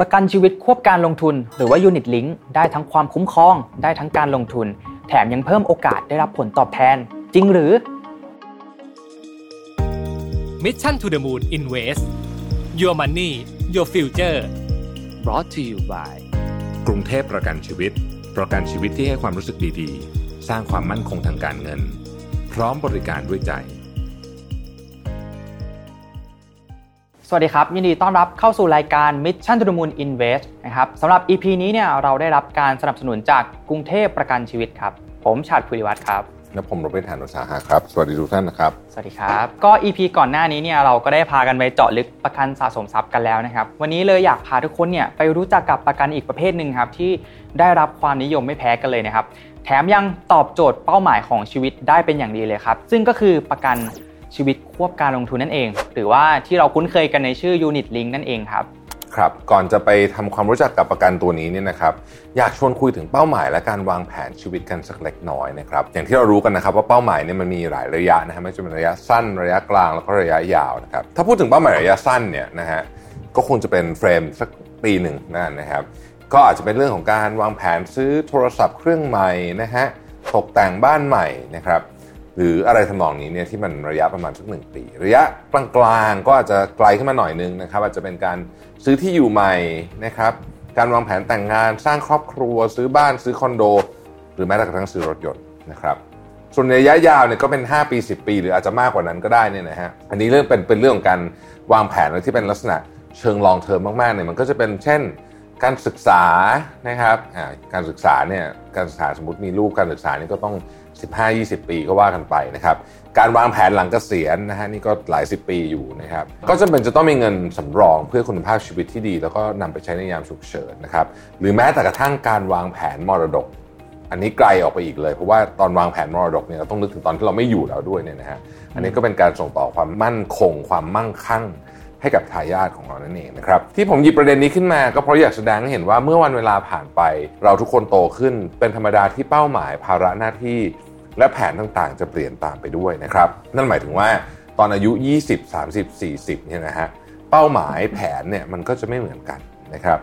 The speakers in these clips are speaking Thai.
ประกันชีวิตควบการลงทุน หรือว่า Unit Link ได้ทั้งความคุ้มครอง ได้ทั้งการลงทุน แถมยังเพิ่มโอกาสได้รับผลตอบแทน จริงหรือ Mission to the Moon Invest Your Money Your Future brought to you by กรุงเทพประกันชีวิต ประกันชีวิตที่ให้ความรู้สึกดีๆ สร้างความมั่นคงทางการเงิน พร้อมบริการด้วยใจ สวัสดีครับ ยินดีต้อนรับเข้าสู่รายการ Mission to the Moon Invest นะครับสำหรับ EP นี้เนี่ยเราได้รับการสนับสนุนจากกรุงเทพประกันชีวิตครับ ผมชาติภูริวัตรครับและผมโรเบิร์ตฐานอุตสาหะครับ สวัสดีทุกท่านนะครับ สวัสดีครับ ก็ EP ก่อนหน้านี้เนี่ยเราก็ได้พากันไปเจาะลึกประกันสะสมทรัพย์กันแล้วนะครับ วันนี้เลยอยากพาทุกคนเนี่ยไปรู้จักกับประกันอีกประเภทหนึ่งครับที่ได้รับความนิยมไม่แพ้กันเลยนะครับ แถมยังตอบโจทย์เป้าหมายของชีวิตได้เป็นอย่างดีเลยครับ ซึ่งก็คือประกัน ชีวิตควบการลงทุนนั่นเอง หรือว่าที่เราคุ้นเคยกันในชื่อ Unit Link นั่นเองครับครับก่อนจะไปทำความรู้จักกับประกันตัวนี้เนี่ยนะครับอยากชวนคุยถึงเป้าหมายและการวางแผนชีวิตกันสักเล็กน้อยนะครับอย่างที่เรารู้กันนะครับว่าเป้าหมายเนี่ยมันมีหลายระยะนะฮะไม่ว่าจะเป็นระยะสั้นระยะกลางแล้วก็ระยะยาวนะครับถ้าพูดถึงเป้าหมายระยะสั้นเนี่ยนะฮะก็คงจะเป็นเฟรมสักปีหนึ่งนั่นนะครับก็อาจจะเป็นเรื่องของการวางแผนซื้อโทรศัพท์เครื่องใหม่นะฮะตกแต่งบ้านใหม่นะครับ หรืออะไรทำนองนี้เนี่ยที่มันระยะประมาณสักหนึ่งปี ระยะกลางๆก็อาจจะไกลขึ้นมาหน่อยนึงนะครับ อาจจะเป็นการซื้อที่อยู่ใหม่นะครับการวางแผนแต่งงานสร้างครอบครัว ซื้อบ้านซื้อคอนโด หรือแม้แต่กระทั่งซื้อรถยนต์นะครับส่วนระยะยาวเนี่ยก็เป็น 5 ปี 10 ปี หรืออาจจะมากกว่านั้นก็ได้เนี่ยนะฮะอันนี้เรื่องเป็นเป็นเรื่องของการวางแผนที่เป็นลักษณะเชิงลองเทอมมากๆเนี่ยมันก็จะเป็นเช่น การศึกษานะครับการศึกษาเนี่ยการศึกษาสมมติมีลูกการศึกษานี่ก็ต้อง 15-20 ปีก็ว่ากันไปนะครับการวางแผนหลังเกษียณนะฮะนี่ก็หลายสิบปีอยู่นะครับก็จำเป็นจะต้องมีเงินสำรองเพื่อคุณภาพชีวิตที่ดี แล้วก็นำไปใช้ในยามฉุกเฉินนะครับหรือแม้แต่กระทั่งการวางแผนมรดก อันนี้ไกลออกไปอีกเลย เพราะว่าตอนวางแผนมรดกเนี่ยเราต้องนึกถึงตอนที่เราไม่อยู่แล้วด้วยเนี่ยนะฮะอันนี้ก็เป็นการส่งต่อความมั่นคง ความมั่งคั่งให้กับทายาทของเรานั่นเองนะครับที่ผมหยิบประเด็นนี้ขึ้นมา ก็เพราะอยากแสดงให้เห็นว่าเมื่อวันเวลาผ่านไป เราทุกคนโตขึ้นเป็นธรรมดาที่เป้าหมายภาระหน้าที่ และแผนต่างๆ จะเปลี่ยนตามไปด้วยนะครับ นั่นหมายถึงว่าตอนอายุ 20 30 40เนี่ยนะฮะเป้าหมายแผนเนี่ยมันก็จะไม่เหมือนกันนะครับ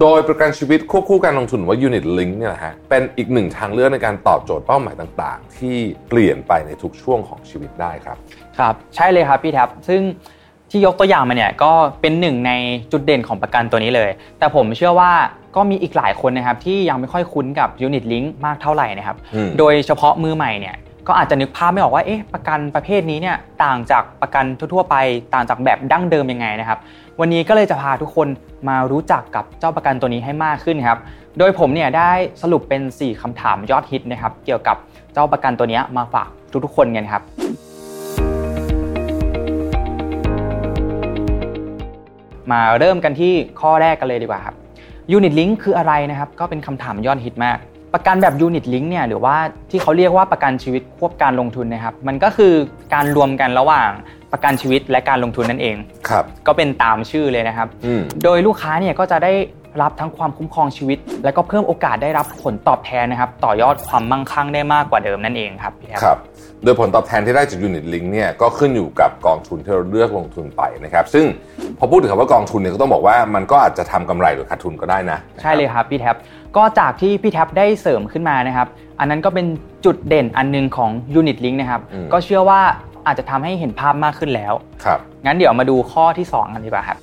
โดยประกันชีวิตควบคู่การลงทุนว่า Unit Link เนี่ยนะฮะเป็นอีกหนึ่งทางเลือกในการตอบโจทย์เป้าหมายต่างๆ ที่เปลี่ยนไปในทุกช่วงของชีวิตได้ครับ ครับ ใช่เลยครับพี่แท็บซึ่ง ที่ยกตัวอย่างมาเนี่ยก็เป็นหนึ่งในจุดเด่นของประกันตัวนี้เลย แต่ผมเชื่อว่าก็มีอีกหลายคนนะครับที่ยังไม่ค่อยคุ้นกับ Unit Link มากเท่าไหร่นะครับอืมโดยเฉพาะมือใหม่เนี่ยก็อาจจะนึกภาพไม่ออกว่าเอ๊ะประกันประเภทนี้เนี่ยต่างจากประกันทั่วๆไป ต่างจากแบบดั้งเดิมยังไงนะครับ วันนี้ก็เลยจะพาทุกคนมารู้จักกับเจ้าประกันตัวนี้ให้มากขึ้นครับ โดยผมเนี่ยได้สรุปเป็น 4คำถามยอดฮิตนะครับเกี่ยวกับเจ้าประกันตัวนี้มาฝากทุกๆคนกันครับ มาเริ่มกันที่ข้อแรกกันเลยดีกว่าครับ Unit Link คืออะไรนะครับ ก็เป็นคำถามยอดฮิตมาก ประกันแบบ Unit Link เนี่ยหรือว่าที่เขาเรียกว่าประกันชีวิตควบการลงทุนนะครับ มันก็คือการรวมกันระหว่างประกันชีวิตและการลงทุนนั่นเองครับก็เป็นตามชื่อเลยนะครับอืมโดยลูกค้าเนี่ยก็จะได้ รับทั้งความคุ้มครองชีวิต และก็เพิ่มโอกาสได้รับผลตอบแทนนะครับ ต่อยอดความมั่งคั่งได้มากกว่าเดิมนั่นเองครับพี่แท็บครับ โดยผลตอบแทนที่ได้จาก Unit Link เนี่ยก็ขึ้นอยู่กับกองทุนที่เราเลือกลงทุนไปนะครับ ซึ่งพอพูดถึงคำว่ากองทุนเนี่ยก็ต้องบอกว่ามันก็อาจจะทำกำไรหรือขาดทุนก็ได้นะ ใช่เลยครับพี่แท็บก็จากที่พี่แท็บได้เสริมขึ้นมานะครับ อันนั้นก็เป็นจุดเด่นอันหนึงของ Unit Link นะครับก็เชื่อว่าอาจจะทำให้เห็นภาพมากขึ้นแล้วครับงั้นเดี๋ยวมาดูข้อที่ 2 กันดีกว่าครับ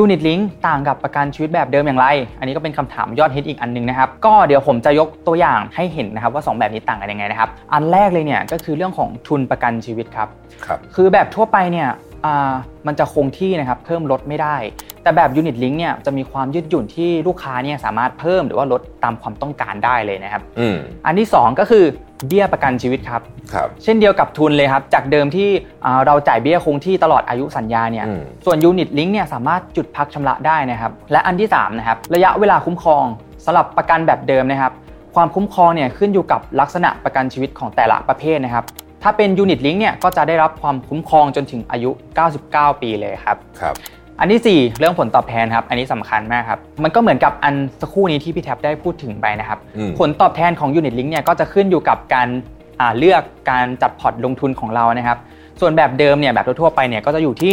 Unit Link ต่างกับประกันชีวิตแบบเดิมอย่างไร อันนี้ก็เป็นคำถามยอดฮิตอีกอันหนึงนะครับ ก็เดี๋ยวผมจะยกตัวอย่างให้เห็นนะครับว่า 2 แบบนี้ต่างกันยังไงนะครับ อันแรกเลยเนี่ยก็คือเรื่องของทุนประกันชีวิตครับ ครับ คือแบบทั่วไปเนี่ยอ่ามันจะคงที่นะครับเพิ่มลดไม่ได้ แต่แบบ Unit Link เนี่ยจะมีความยืดหยุ่นที่ลูกค้าเนี่ยสามารถเพิ่มหรือว่าลดตามความต้องการได้เลยนะครับอืมอันที่ 2 ก็คือเบี้ยประกันชีวิตครับครับเช่นเดียวกับทุนเลยครับ จากเดิมที่อ่าเราจ่ายเบี้ยคงที่ตลอดอายุสัญญาเนี่ยอืมส่วน Unit Link เนี่ยสามารถจุดพักชำระได้นะครับ และอันที่3นะครับระยะเวลาคุ้มครองสำหรับประกันแบบเดิมนะครับ ความคุ้มครองเนี่ยขึ้นอยู่กับลักษณะประกันชีวิตของแต่ละประเภทนะครับถ้าเป็น Unit Link เนี่ยก็จะได้รับความคุ้มครองจนถึงอายุ 99 ปีเลยครับครับ อันที่ 4 เรื่องผลตอบแทนครับ อันนี้สำคัญมากครับ มันก็เหมือนกับอันสักครู่นี้ที่พี่แท็บได้พูดถึงไปนะครับอืมผลตอบแทนของ Unit Link เนี่ยก็จะขึ้นอยู่กับการอ่าเลือกการจัดพอร์ตลงทุนของเรานะครับ ส่วนแบบเดิมเนี่ยแบบทั่วๆไปเนี่ยก็จะอยู่ที่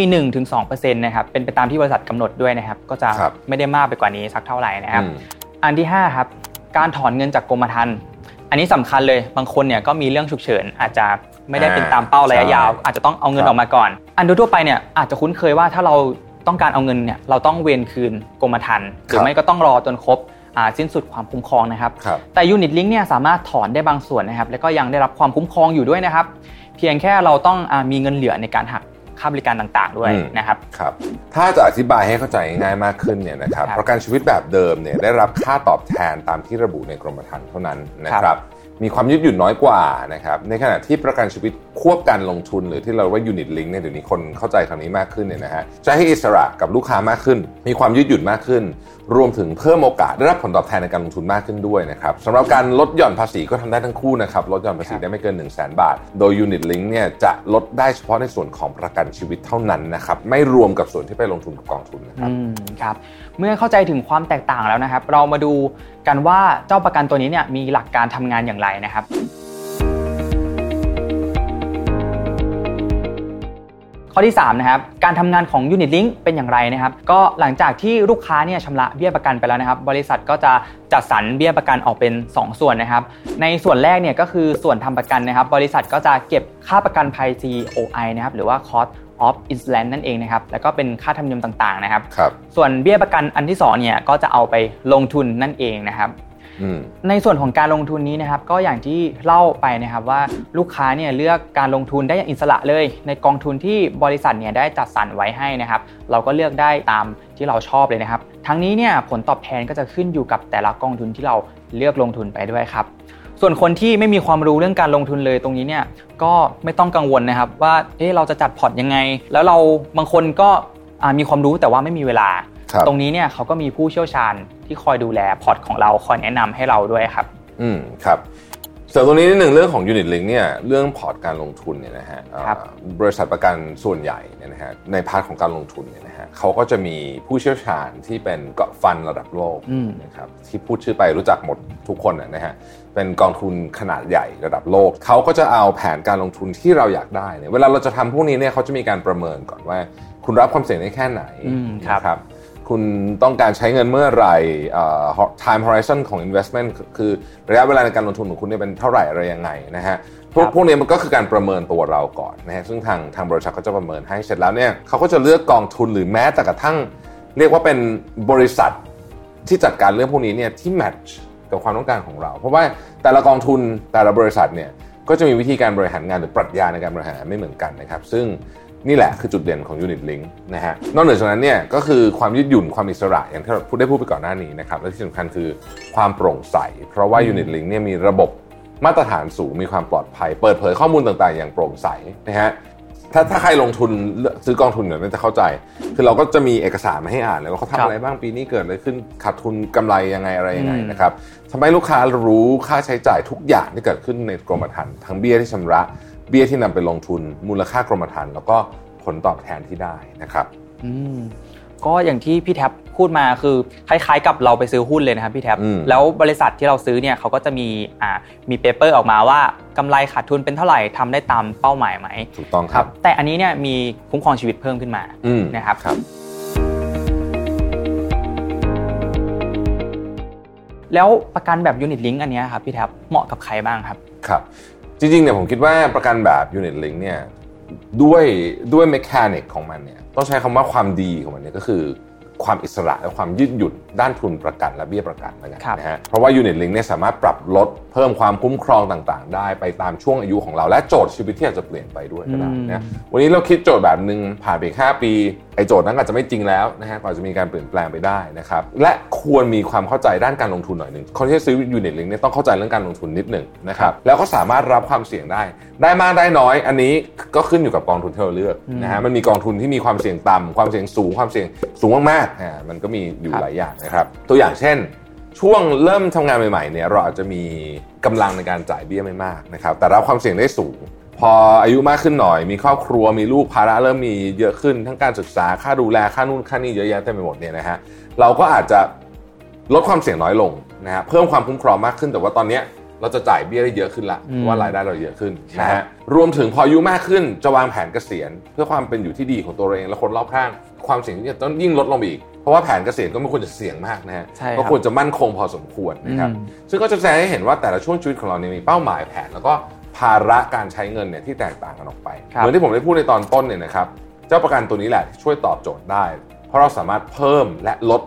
1-2%นะครับเป็นไปตามที่บริษัทกำหนดด้วยนะครับ ก็จะครับไม่ได้มากไปกว่านี้สักเท่าไหร่นะครับอืมอันที่5ครับการถอนเงินจากกรมธรรม์อันนี้สำคัญเลยบางคนเนี่ยก็มีเรื่องฉุกเฉินอาจจะไม่ได้เป็นตามเป้าระยะยาว อาจจะต้องเอาเงินออกมาก่อน อันทั่วๆไปเนี่ยอาจจะคุ้นเคยว่าถ้าเรา ต้องการเอาเงินเนี่ยเราต้องเวนคืนกรมธรรม์หรือไม่ก็ต้องรอจนครบอ่าสิ้นสุดความคุ้มครองนะครับครับแต่ยูนิตลิงก์เนี่ยสามารถถอนได้บางส่วนนะครับ แล้วก็ยังได้รับความคุ้มครองอยู่ด้วยนะครับ เพียงแค่เราต้องอามีเงินเหลือในการหักค่าบริการต่างๆด้วยอืมนะครับครับ ถ้าจะอธิบายให้เข้าใจง่ายมากขึ้นเนี่ยนะครับครับ ประกันชีวิตแบบเดิมเนี่ยได้รับค่าตอบแทนตามที่ระบุในกรมธรรม์เท่านั้นนะคครัรับบ มีความยืดหยุ่นน้อยกว่านะครับในขณะที่ประกันชีวิตควบการลงทุน หรือที่เราเรียกว่ายูนิตลิงเนี่ยเดี๋ยวนี้คนเข้าใจคำนี้มากขึ้นเนี่ยนะฮะจะให้อิสระกับลูกค้ามากขึ้น มีความยืดหยุ่นมากขึ้น รวมถึงเพิ่มโอกาสได้รับผลตอบแทนในการลงทุนมากขึ้นด้วยนะครับสำหรับการลดหย่อนภาษีก็ทำได้ทั้งคู่นะครับลดหย่อนภาษีได้ไม่เกิน 1 0 0 0 0แบาท โดยยูนิตลิงเนี่ยจะลดได้เฉพาะในส่วนของประกันชีวิตเท่านั้นนะครับไม่รวมกับส่วนที่ไปลงทุนกับกองทุนนะครับอืมครับเมื่อเข้าใจถึงความแตกต่างแล้วนะครับ เรามาดูกันว่าเจ้าประกันตัวนี้เนี่ยมีหลักการทำงานอย่างไรนะครับ ข้อที่3นะครับการทำงานของ Unit Link เป็นอย่างไรนะครับ ก็หลังจากที่ลูกค้าเนี่ยชำระเบี้ยประกันไปแล้วนะครับ บริษัทก็จะจัดสรรเบี้ยประกันออกเป็น 2 ส่วนนะครับ ในส่วนแรกเนี่ยก็คือส่วนทำประกันนะครับ บริษัทก็จะเก็บค่าประกันภัย COI นะครับหรือว่า Cost of Insurance นั่นเองนะครับ แล้วก็เป็นค่าธรรมเนียมต่างๆนะครับครับส่วนเบี้ยประกันอันที่2เนี่ยก็จะเอาไปลงทุนนั่นเองนะครับอืม ในส่วนของการลงทุนนี้นะครับก็อย่างที่เล่าไปนะครับว่าลูกค้าเนี่ยเลือกการลงทุนได้อย่างอิสระเลย ในกองทุนที่บริษัทเนี่ยได้จัดสรรไว้ให้นะครับ เราก็เลือกได้ตามที่เราชอบเลยนะครับ ทั้งนี้เนี่ยผลตอบแทนก็จะขึ้นอยู่กับแต่ละกองทุนที่เราเลือกลงทุนไปด้วยครับส่วนคนที่ไม่มีความรู้เรื่องการลงทุนเลยตรงนี้เนี่ยก็ไม่ต้องกังวลนะครับว่าเอ๊ะเราจะจัดพอร์ตยังไง แล้วเราบางคนก็มีความรู้แต่ว่าไม่มีเวลา ตรงนี้เนี่ยเขาก็มีผู้เชี่ยวชาญที่คอยดูแลพอร์ตของเราคอยแนะนำให้เราด้วยครับ อืมครับเสริมตรงนี้นิดหนึ่งเรื่องของ Unit Link เนี่ยเรื่องพอร์ตการลงทุนเนี่ยนะฮะครับเอ่อบริษัทประกันส่วนใหญ่เนี่ยนะฮะใน part ของการลงทุนเนี่ยนะฮะเขาก็จะมีผู้เชี่ยวชาญที่เป็น global fund ระดับโลกอืมนะครับที่พูดชื่อไปรู้จักหมดทุกคนนะนะฮะเป็นกองทุนขนาดใหญ่ระดับโลก เขาก็จะเอาแผนการลงทุนที่เราอยากได้เนี่ยเวลาเราจะทำพวกนี้เนี่ยเขาจะมีการประเมินก่อนว่า คุณรับความเสี่ยงได้แค่ไหนอืมครับนะครับ คุณต้องการใช้เงินเมื่อไหร่เอ่อ time horizon ของ investment คือคือระยะเวลาในการลงทุนของคุณเนี่ยเป็นเท่าไหร่อะไรยังไงนะฮะพวกครับพวกนี้มันก็คือการประเมินตัวเราก่อนนะฮะซึ่งทางทางบริษัทก็จะประเมินให้เสร็จแล้วเนี่ยเขาก็จะเลือกกองทุนหรือแม้แต่กระทั่ง เรียกว่าเป็นบริษัทที่จัดการเรื่องพวกนี้เนี่ยที่แมทช์กับความต้องการของเรา เพราะว่าแต่ละกองทุนแต่ละบริษัทเนี่ยก็จะมีวิธีการบริหารงานหรือปรัชญาในการบริหารงานไม่เหมือนกันนะครับ ซึ่ง นี่แหละคือจุดเด่นของ Unit Link นะฮะนอกเหนือจากนั้นเนี่ยก็คือความยืดหยุ่นความอิสระอย่างที่เราพูดได้พูดไปก่อนหน้านี้นะครับและที่สำคัญคือความโปร่งใส เพราะว่า Unit Link เนี่ยมีระบบมาตรฐานสูงมีความปลอดภัย เปิดเผยข้อมูลต่างๆ อย่างโปร่งใสนะฮะถ้าถ้าใครลงทุนซื้อกองทุนเนี่ยน่าจะเข้าใจ คือเราก็จะมีเอกสารมาให้อ่านเลยว่าเขาครัทำบอะไรบ้างปีนี้เกิดอะไรขึ้นขาดทุนกำไรยังไงอะไรยังไงอืมนะครับทำให้ลูกค้ารู้ค่าใช้จ่ายทุกอย่างที่เกิดขึ้นในกรมธรรม์ทั้งเบี้ยที่ชำระ เบี้ยที่นำไปลงทุน มูลค่ากรมธรรม์แล้วก็ผลตอบแทนที่ได้นะครับอืมก็อย่างที่พี่แท็บพูดมาคือคล้ายๆ กับเราไปซื้อหุ้นเลยนะครับพี่แท็บอืมแล้วบริษัทที่เราซื้อเนี่ยเขาก็จะมีอ่ามี paper ออกมาว่ากำไรขาดทุนเป็นเท่าไหร่ทำได้ตามเป้าหมายไหมถูกต้องครับครับแต่อันนี้เนี่ยมีคุ้มครองชีวิตเพิ่มขึ้นมาอืมนะครับครับ แล้วประกันแบบ Unit Linked อันเนี้ยครับพี่แท็บเหมาะกับใครบ้างครับครับ จริงๆเนี่ยผมคิดว่าประกันแบบ Unit Link เนี่ยด้วยด้วย mechanic ของมันเนี่ยต้องใช้คำว่าความดีของมันเนี่ยก็คือความอิสระและความยืดหยุ่นด้านทุนประกันและเบี้ยประกันแล้วกันครับนะฮะเพราะว่า Unit Link เนี่ยสามารถปรับลด เพิ่มความคุ้มครองต่างๆ ได้ไปตามช่วงอายุของเรา และโจทย์ชีวิตที่อาจจะเปลี่ยนไปด้วยก็ได้นะวันนี้เราคิดโจทย์แบบหนึ่งผ่านไปอีก5ปีไอ้โจทย์นั้นอาจจะไม่จริงแล้วนะฮะก็อาจจะมีการเปลี่ยนแปลงไปได้นะครับและควรมีความเข้าใจด้านการลงทุนหน่อยหนึ่งคนที่ซื้อ Unit Link เนี่ยต้องเข้าใจเรื่องการลงทุนนิดหนึ่งนะครับแล้วก็สามารถรับความเสี่ยงได้ ได้มากได้น้อย อันนี้ก็ขึ้นอยู่กับกองทุนที่เราเลือกนะฮะมันมีกองทุนที่มีความเสี่ยงต่ำความเสี่ยงสูงความเสี่ยงสูงมากๆอ่ามันก็มีอยู่ครับหลายอย่างนะครับตัวอย่างเช่น ช่วงเริ่มทำงานใหม่ๆเนี่ยเราอาจจะมีกำลังในการจ่ายเบี้ยไม่มากนะครับแต่รับความเสี่ยงได้สูง พออายุมากขึ้นหน่อย มีครอบครัวมีลูกภาระเริ่มมีเยอะขึ้นทั้งการศึกษาค่าดูแลค่านู่นค่านี่เยอะแยะเต็มไปหมดเนี่ยนะฮะเราก็อาจจะลดความเสี่ยงน้อยลงนะฮะเพิ่มความคุ้มครองมากขึ้นแต่ว่าตอนเนี้ย เราจะจ่ายเบี้ยได้เยอะขึ้นละอืมเพราะว่ารายได้เราเยอะขึ้นครับนะฮะรวมถึงพออายุมากขึ้นจะวางแผนเกษียณ เพื่อความเป็นอยู่ที่ดีของตัวเราเองและคนรอบข้าง ความเสี่ยงที่จะต้องยิ่งลดลงไปอีกเพราะว่าแผนเกษียณก็ไม่ควรจะเสี่ยงมากนะฮะใช่ครับก็ควรจะมั่นคงพอสมควรนะครับอืมซึ่งก็จะแสดงให้เห็นว่าแต่ละช่วงชีวิตของเราเนี่ยมีเป้าหมายแผนแล้วก็ภาระการใช้เงินเนี่ยที่แตกต่างกันออกไปครับเหมือนที่ผมได้พูดในตอนต้นเนี่ยนะครับ เจ้าประกันตัวนี้แหละที่ช่วยตอบโจทย์ได้ เพราะเราสามารถเพิ่มและลด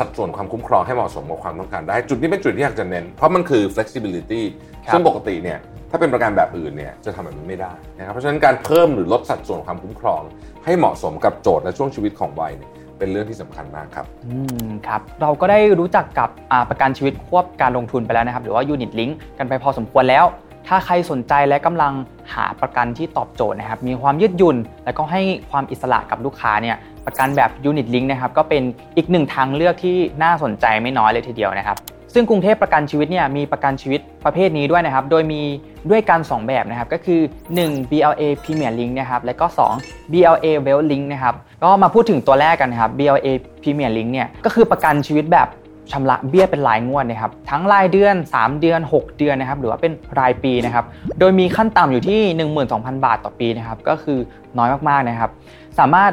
สัดส่วนความคุ้มครองให้เหมาะสมกับความต้องการได้ จุดนี้เป็นจุดที่อยากจะเน้น เพราะมันคือ flexibility ครับซึ่งปกติเนี่ยถ้าเป็นประกันแบบอื่นเนี่ยจะทำแบบนี้ไม่ได้นะครับเพราะฉะนั้นการเพิ่มหรือลดสัดส่วนความคุ้มครอง ให้เหมาะสมกับโจทย์และช่วงชีวิตของวัยเนี่ยเป็นเรื่องที่สำคัญมากครับ อืมครับ เราก็ได้รู้จักกับอ่าประกันชีวิตควบการลงทุนไปแล้วนะครับ หรือว่า Unit Link กันไปพอสมควรแล้ว ถ้าใครสนใจและกำลังหาประกันที่ตอบโจทย์นะครับ มีความยืดหยุ่น และก็ให้ความอิสระกับลูกค้าเนี่ยประกันแบบ Unit Link นะครับก็เป็นอีกหนึ่งทางเลือกที่น่าสนใจไม่น้อยเลยทีเดียวนะครับซึ่งกรุงเทพประกันชีวิตเนี่ยมีประกันชีวิตประเภทนี้ด้วยนะครับ โดยมีด้วยกัน 2 แบบนะครับ ก็คือ 1 BLA Premier Link นะครับ และก็ 2 BLA Well Link นะครับ ก็มาพูดถึงตัวแรกกันนะครับ BLA Premier Link เนี่ย ก็คือประกันชีวิตแบบ ชำระเบี้ยเป็นรายงวดนะครับทั้งรายเดือน 3 เดือน 6 เดือนนะครับหรือว่าเป็นรายปีนะครับโดยมีขั้นต่ำอยู่ที่ 12,000 บาทต่อปีนะครับก็คือน้อยมากๆนะครับ สามารถ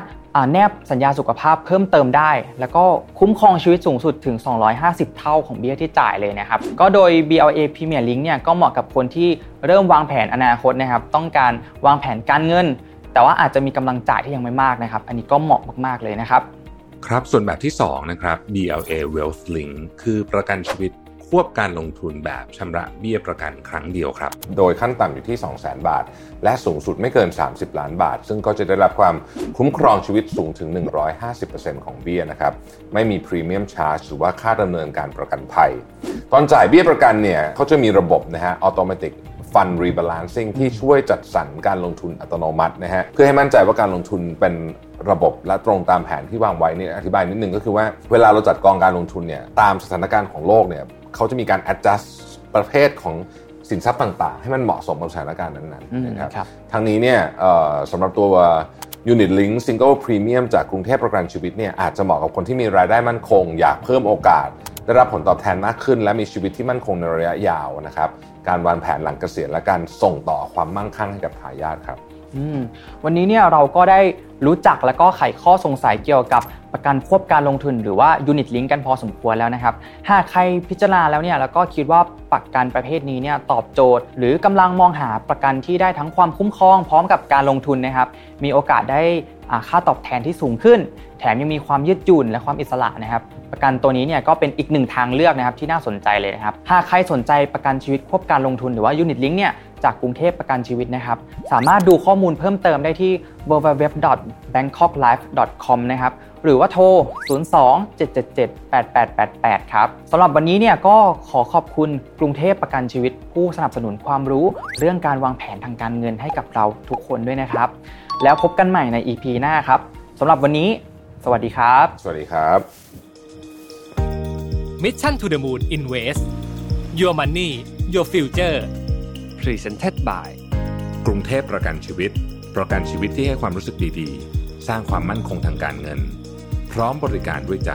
แนบสัญญาสุขภาพเพิ่มเติมได้ แล้วก็คุ้มครองชีวิตสูงสุดถึง 250 เท่าของเบี้ยที่จ่ายเลยนะครับ ก็โดย BLA Premier Link เนี่ยก็เหมาะกับคนที่เริ่มวางแผนอนาคตนะครับ ต้องการวางแผนการเงิน แต่ว่าอาจจะมีกำลังจ่ายที่ยังไม่มากนะครับ อันนี้ก็เหมาะมากๆเลยนะครับ ครับส่วนแบบที่2นะครับ BLA Wealth Link คือประกันชีวิตควบการลงทุนแบบชำระเบี้ยประกันครั้งเดียวครับ โดยขั้นต่ำอยู่ที่ 200,000 บาท และสูงสุดไม่เกิน 30 ล้านบาท ซึ่งก็จะได้รับความคุ้มครองชีวิตสูงถึง 150%ของเบี้ยนะครับ ไม่มีพรีเมียมชาร์จหรือว่าค่าดำเนินการประกันภัย ตอนจ่ายเบี้ยประกันเนี่ยเขาจะมีระบบนะฮะ automatic fund rebalancing ที่ช่วยจัดสรรการลงทุนอัตโนมัตินะฮะเพื่อให้มั่นใจว่าการลงทุนเป็นระบบและตรงตามแผนที่วางไว้เนี่ยอธิบายนิดนึงก็คือว่าเวลาเราจัดกองการลงทุนเนี่ยตามสถานการณ์ของโลกเนี่ยเขาจะมีการ adjust ประเภทของสินทรัพย์ต่างๆ ให้มันเหมาะสมกับสถานการณ์นั้นอืมๆนะครับครับทางนี้เนี่ยเอ่อสำหรับตัว Unit Link Single Premium จากกรุงเทพประกันชีวิตเนี่ยอาจจะเหมาะกับคนที่มีรายได้มั่นคง อยากเพิ่มโอกาส ได้รับผลตอบแทนมากขึ้น และมีชีวิตที่มั่นคงในระยะยาวนะครับการวางแผนหลังเกษียณและการส่งต่อความมั่งคั่งให้กับทายาทครับวันนี้เนี่ยเราก็ได้ รู้จักแล้วก็ไขข้อสงสัยเกี่ยวกับประกันควบการลงทุน หรือว่า Unit Link กันพอสมควรแล้วนะครับ หากใครพิจารณาแล้วเนี่ยแล้วก็คิดว่าประกันประเภทนี้เนี่ยตอบโจทย์ หรือกำลังมองหาประกันที่ได้ทั้งความคุ้มครองพร้อมกับการลงทุนนะครับ มีโอกาสได้ค่าตอบแทนที่สูงขึ้น แถมยังมีความยืดหยุ่นและความอิสระนะครับ ประกันตัวนี้เนี่ยก็เป็นอีกหนึ่งทางเลือกนะครับที่น่าสนใจเลยนะครับ หากใครสนใจประกันชีวิตควบการลงทุนหรือว่า Unit Link เนี่ยจากกรุงเทพประกันชีวิตนะครับ สามารถดูข้อมูลเพิ่มเติมได้ที่ www.bangkoklife.com นะครับหรือว่าโทร 02-777-8888 ครับสำหรับวันนี้เนี่ยก็ขอขอบคุณกรุงเทพประกันชีวิต ผู้สนับสนุนความรู้ เรื่องการวางแผนทางการเงินให้กับเราทุกคนด้วยนะครับ แล้วพบกันใหม่ใน EP หน้าครับสำหรับวันนี้ สวัสดีครับ สวัสดีครับ Mission to the Moon Invest Your Money Your Future Presented by กรุงเทพประกันชีวิต ประกันชีวิตที่ให้ความรู้สึกดีๆ สร้างความมั่นคงทางการเงิน พร้อมบริการด้วยใจ